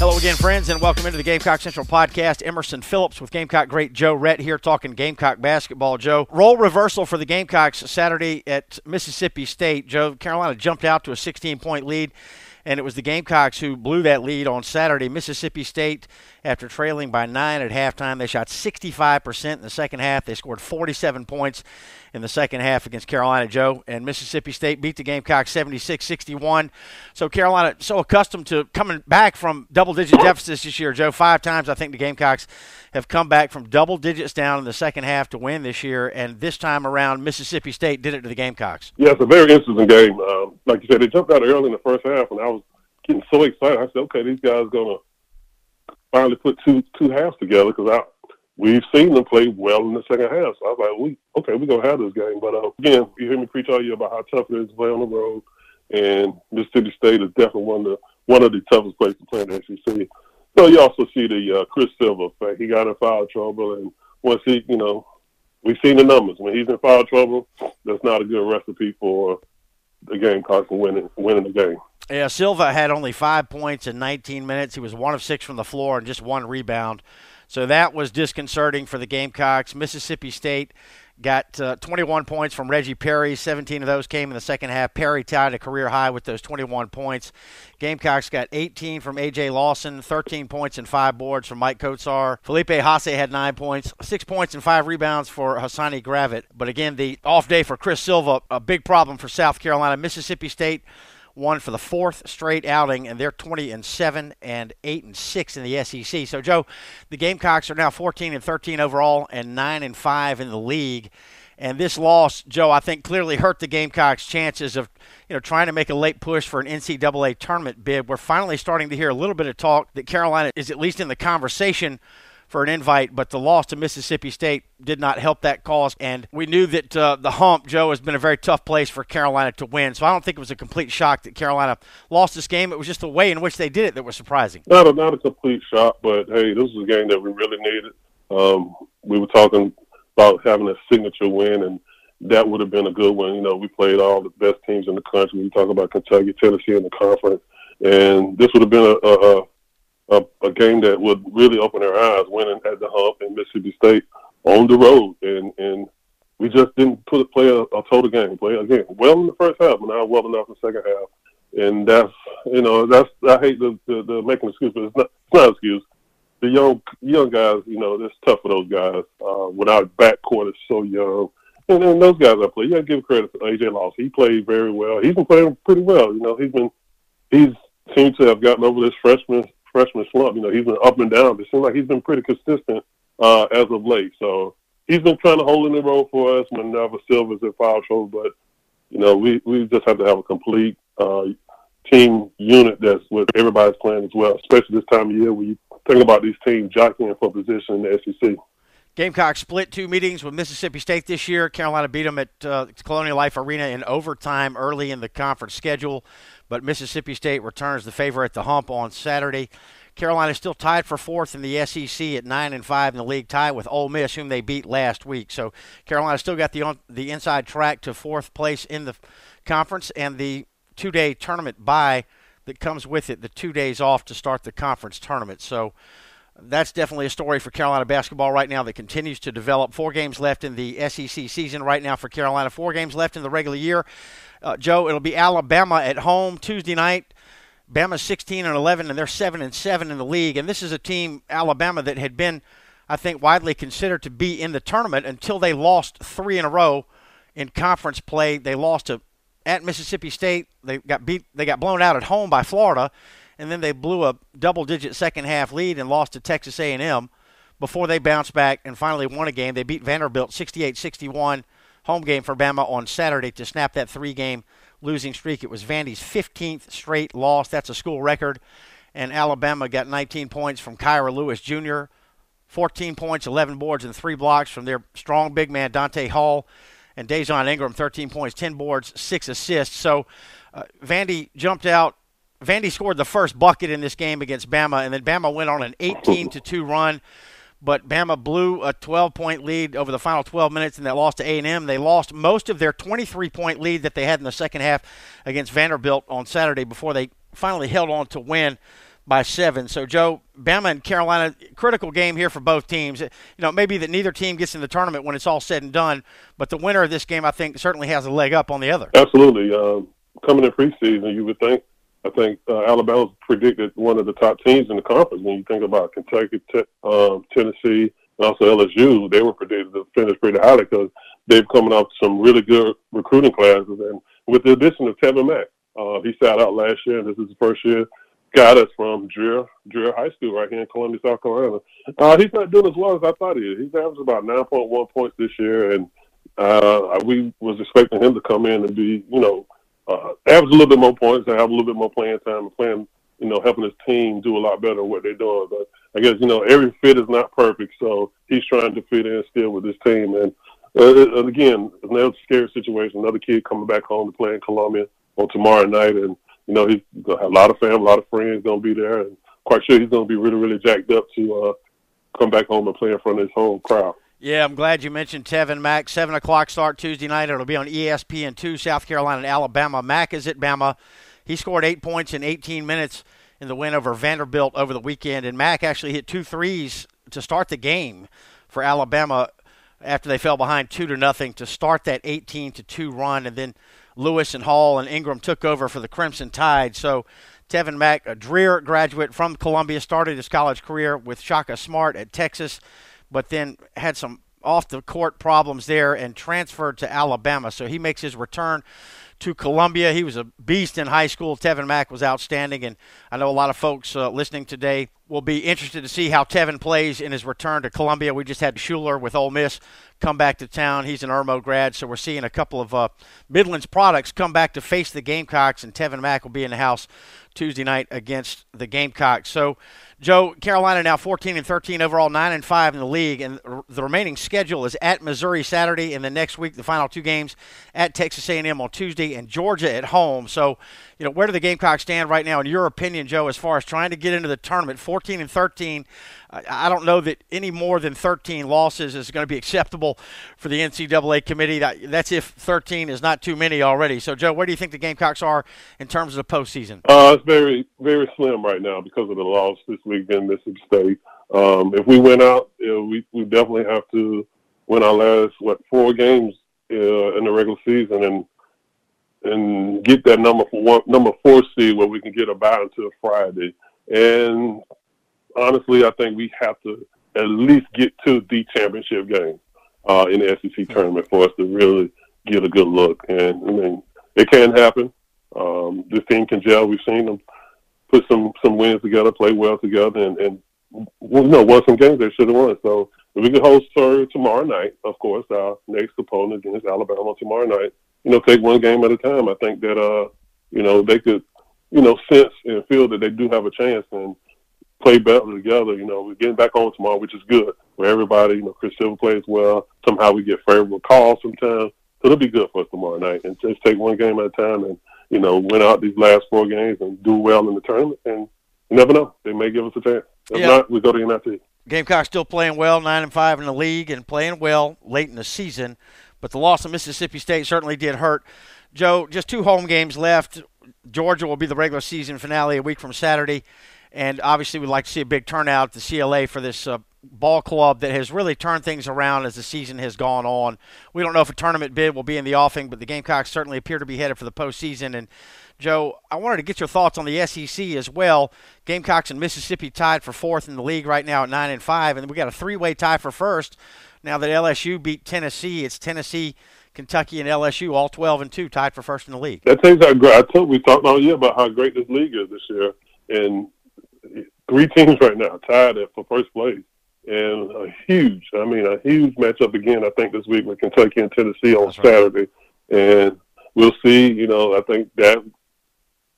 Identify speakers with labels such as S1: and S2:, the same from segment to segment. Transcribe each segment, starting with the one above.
S1: Hello again, friends, and welcome into the Gamecock Central podcast. Emerson Phillips with Gamecock great Joe Rhett here talking Gamecock basketball. Joe, role reversal for the Gamecocks Saturday at Mississippi State. Joe, Carolina jumped out to a 16 point lead and it was the Gamecocks who blew that lead on Saturday. Mississippi State, after trailing by nine at halftime, they shot 65% in the second half. They scored 47 points in the second half against Carolina Joe, and Mississippi State beat the Gamecocks 76-61. So Carolina so accustomed to coming back from double-digit deficits this year, Joe. Five times I think the Gamecocks have come back from double digits down in the second half to win this year, and this time around Mississippi State did it to the Gamecocks.
S2: Yeah, it's a very interesting game. Um, like you said, they jumped out early in the first half, and I getting so excited. I said, "Okay, these guys gonna finally put two two halves together," because I we've seen them play well in the second half. So I was like, "We okay, we're gonna have this game." But uh, again, you hear me preach all year about how tough it is to play on the road, and Mississippi State is definitely one of the one of the toughest places to play in the SEC. So you also see the uh, Chris Silva effect. He got in foul trouble, and once he, you know, we've seen the numbers. When he's in foul trouble, that's not a good recipe for the Gamecocks and winning winning the game.
S1: Yeah, Silva had only five points in 19 minutes. He was one of six from the floor and just one rebound. So that was disconcerting for the Gamecocks. Mississippi State got uh, 21 points from Reggie Perry. 17 of those came in the second half. Perry tied a career high with those 21 points. Gamecocks got 18 from A.J. Lawson, 13 points and five boards from Maik Kotsar. Felipe Haase had nine points, six points and five rebounds for Hassani Gravett. But again, the off day for Chris Silva, a big problem for South Carolina. Mississippi State won for the fourth straight outing, and they're 20 and seven and eight and six in the SEC. So, Joe, the Gamecocks are now 14 and 13 overall, and nine and five in the league. And this loss, Joe, I think clearly hurt the Gamecocks' chances of, you know, trying to make a late push for an NCAA tournament bid. We're finally starting to hear a little bit of talk that Carolina is at least in the conversation for an invite, but the loss to Mississippi State did not help that cause. And we knew that uh, the hump, Joe, has been a very tough place for Carolina to win. So I don't think it was a complete shock that Carolina lost this game. It was just the way in which they did it that was surprising.
S2: Not a, not a complete shock, but hey, this was a game that we really needed. Um, we were talking about having a signature win, and that would have been a good one. You know, we played all the best teams in the country. We talk about Kentucky, Tennessee in the conference, and this would have been a, a, a, a game that would really open their eyes, winning at the hump in Mississippi State on the road, and and we just didn't put a play a, a total game. Play again well in the first half, but not well enough in the second half. And that's you know that's I hate the the, the making excuse, but it's not it's not an excuse. The young young guys, you know, it's tough for those guys. Uh, when our backcourt is so young, and then those guys I play, you got to give credit to AJ Lawson. He played very well. He's been playing pretty well. You know, he's been he's seems to have gotten over this freshman freshman slump. You know, he's been up and down. But it seems like he's been pretty consistent uh, as of late. So he's been trying to hold in the road for us whenever Silva's in foul trouble. But you know, we we just have to have a complete uh, team unit that's with everybody's playing as well, especially this time of year you think about these teams jockeying for position in the SEC.
S1: Gamecock split two meetings with Mississippi State this year. Carolina beat them at uh, Colonial Life Arena in overtime early in the conference schedule but Mississippi State returns the favor at the hump on Saturday. Carolina is still tied for fourth in the SEC at nine and five in the league, tie with Ole Miss, whom they beat last week. So Carolina still got the the inside track to fourth place in the conference, and the two day tournament bye that comes with it, the two days off to start the conference tournament. So that's definitely a story for Carolina basketball right now that continues to develop. Four games left in the SEC season right now for Carolina. Four games left in the regular year. Uh, Joe, it'll be Alabama at home Tuesday night. Bama's 16 and 11, and they're 7 and 7 in the league. And this is a team, Alabama, that had been, I think, widely considered to be in the tournament until they lost three in a row in conference play. They lost to at Mississippi State. They got beat. They got blown out at home by Florida, and then they blew a double-digit second half lead and lost to Texas A&M before they bounced back and finally won a game. They beat Vanderbilt 68-61 home game for Bama on Saturday to snap that three game losing streak. It was Vandy's 15th straight loss. That's a school record. And Alabama got 19 points from Kira Lewis Jr., 14 points, 11 boards, and three blocks from their strong big man, Donta Hall. And Dazon Ingram, 13 points, 10 boards, 6 assists. So uh, Vandy jumped out. Vandy scored the first bucket in this game against Bama, and then Bama went on an 18 to 2 run but Bama blew a 12-point lead over the final 12 minutes, and they lost to A&M. They lost most of their 23-point lead that they had in the second half against Vanderbilt on Saturday before they finally held on to win by seven. So, Joe, Bama and Carolina, critical game here for both teams. You know, maybe that neither team gets in the tournament when it's all said and done, but the winner of this game, I think, certainly has a leg up on the other.
S2: Absolutely. Um, coming in preseason, you would think I think uh, Alabama's predicted one of the top teams in the conference. When you think about Kentucky, te- um, Tennessee, and also LSU, they were predicted to finish pretty highly because they've coming off some really good recruiting classes. And with the addition of Tevin Mack, uh, he sat out last year, and this is his first year. Got us from Dreher, Dreher High School right here in Columbia, South Carolina. Uh, he's not doing as well as I thought he is. He's averaged about 9.1 points this year, and uh, we was expecting him to come in and be, you know, average a little bit more points and have a little bit more playing time and playing, you know, helping his team do a lot better what they're doing. But I guess you know every fit is not perfect, so he's trying to fit in still with his team. And, uh, again, another scary situation. Another kid coming back home to play in Columbia on tomorrow night, and you know he's have a lot of family, a lot of friends gonna be there, and quite sure he's gonna be really, really jacked up to uh, come back home and play in front of his home crowd.
S1: Yeah, I'm glad you mentioned Tevin Mack. Seven o'clock start Tuesday night. It'll be on ESPN two, South Carolina and Alabama. Mack is at Bama. He scored eight points in 18 minutes in the win over Vanderbilt over the weekend, and Mack actually hit two threes to start the game for Alabama after they fell behind two to nothing to start that 18 to two run, and then Lewis and Hall and Ingram took over for the Crimson Tide. So Tevin Mack, a Dreher graduate from Columbia, started his college career with Shaka Smart at Texas but then had some off the court problems there and transferred to Alabama. So he makes his return to Columbia. He was a beast in high school. Tevin Mack was outstanding, and I know a lot of folks uh, listening today will be interested to see how Tevin plays in his return to Columbia. We just had Shuler with Ole Miss come back to town. He's an Irmo grad, so we're seeing a couple of uh, Midlands products come back to face the Gamecocks, and Tevin Mack will be in the house Tuesday night against the Gamecocks. So Joe, Carolina now 14 and 13 overall, 9 and 5 in the league, and the remaining schedule is at Missouri Saturday, and the next week the final two games at Texas A&M on Tuesday and Georgia at home. So, you know, where do the Gamecocks stand right now, in your opinion, Joe, as far as trying to get into the tournament? 14 and 13. I don't know that any more than 13 losses is going to be acceptable for the NCAA committee. That's if 13 is not too many already. So, Joe, where do you think the Gamecocks are in terms of the postseason?
S2: Uh, it's very, very slim right now because of the loss this week in Mississippi State. Um, if we win out, you know, we we definitely have to win our last what four games uh, in the regular season and and get that number for one number four seed where we can get a bye until Friday. And honestly, I think we have to at least get to the championship game uh, in the SEC tournament for us to really get a good look. And I mean, it can happen. Um, this team can gel. We've seen them put some some wins together, play well together, and, and you know won some games they should have won. So if we can host her tomorrow night, of course, our next opponent against Alabama tomorrow night. You know, take one game at a time. I think that uh, you know they could, you know, sense and feel that they do have a chance and play better together. You know, we're getting back on tomorrow, which is good. Where everybody, you know, Chris Silva plays well. Somehow we get favorable calls sometimes. So it'll be good for us tomorrow night. And just take one game at a time and, you know, win out these last four games and do well in the tournament. And you never know. They may give us a chance. If yeah. not, we go to the NIT.
S1: Gamecock still playing well, nine and five in the league, and playing well late in the season. But the loss of Mississippi State certainly did hurt. Joe, just two home games left. Georgia will be the regular season finale a week from Saturday, and obviously, we'd like to see a big turnout at the CLA for this uh, ball club that has really turned things around as the season has gone on. We don't know if a tournament bid will be in the offing, but the Gamecocks certainly appear to be headed for the postseason. And Joe, I wanted to get your thoughts on the SEC as well. Gamecocks and Mississippi tied for fourth in the league right now at nine and five, and we got a three-way tie for first. Now that LSU beat Tennessee, it's Tennessee. Kentucky and LSU, all 12 and 2, tied for first in the league.
S2: That tells how great. I told we talked all year about how great this league is this year, and three teams right now tied at for first place, and a huge, I mean, a huge matchup again. I think this week with Kentucky and Tennessee on That's Saturday, right. and we'll see. You know, I think that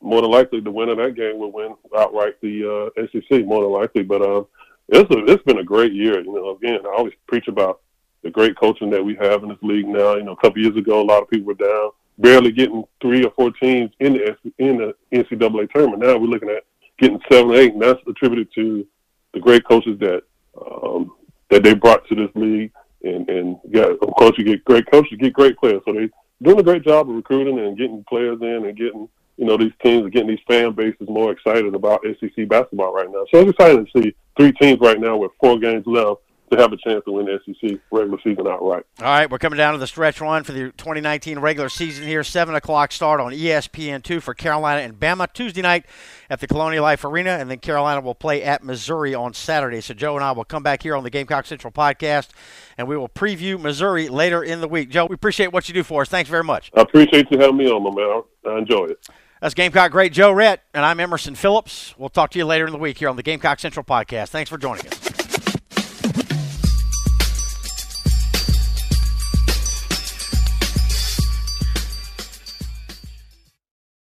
S2: more than likely the winner of that game will win outright the uh, SEC more than likely. But uh, it's a, it's been a great year. You know, again, I always preach about the great coaching that we have in this league now. You know, a couple years ago, a lot of people were down, barely getting three or four teams in the in the NCAA tournament. Now we're looking at getting seven, eight, and that's attributed to the great coaches that um, that they brought to this league. And and yeah, of course, you get great coaches, you get great players. So they doing a great job of recruiting and getting players in and getting you know, these teams are getting these fan bases more excited about SEC basketball right now. So it's exciting to see three teams right now with four games left to have a chance to win the SEC regular season outright.
S1: All right, we're coming down to the stretch run for the 2019 regular season here. 7 o'clock start on ESPN2 for Carolina and Bama Tuesday night at the Colonial Life Arena, and then Carolina will play at Missouri on Saturday. So Joe and I will come back here on the Gamecock Central podcast, and we will preview Missouri later in the week. Joe, we appreciate what you do for us. Thanks very much.
S2: I appreciate you having me on, my man. I enjoy it.
S1: That's Gamecock great Joe Rhett, and I'm Emerson Phillips. We'll talk to you later in the week here on the Gamecock Central podcast. Thanks for joining us.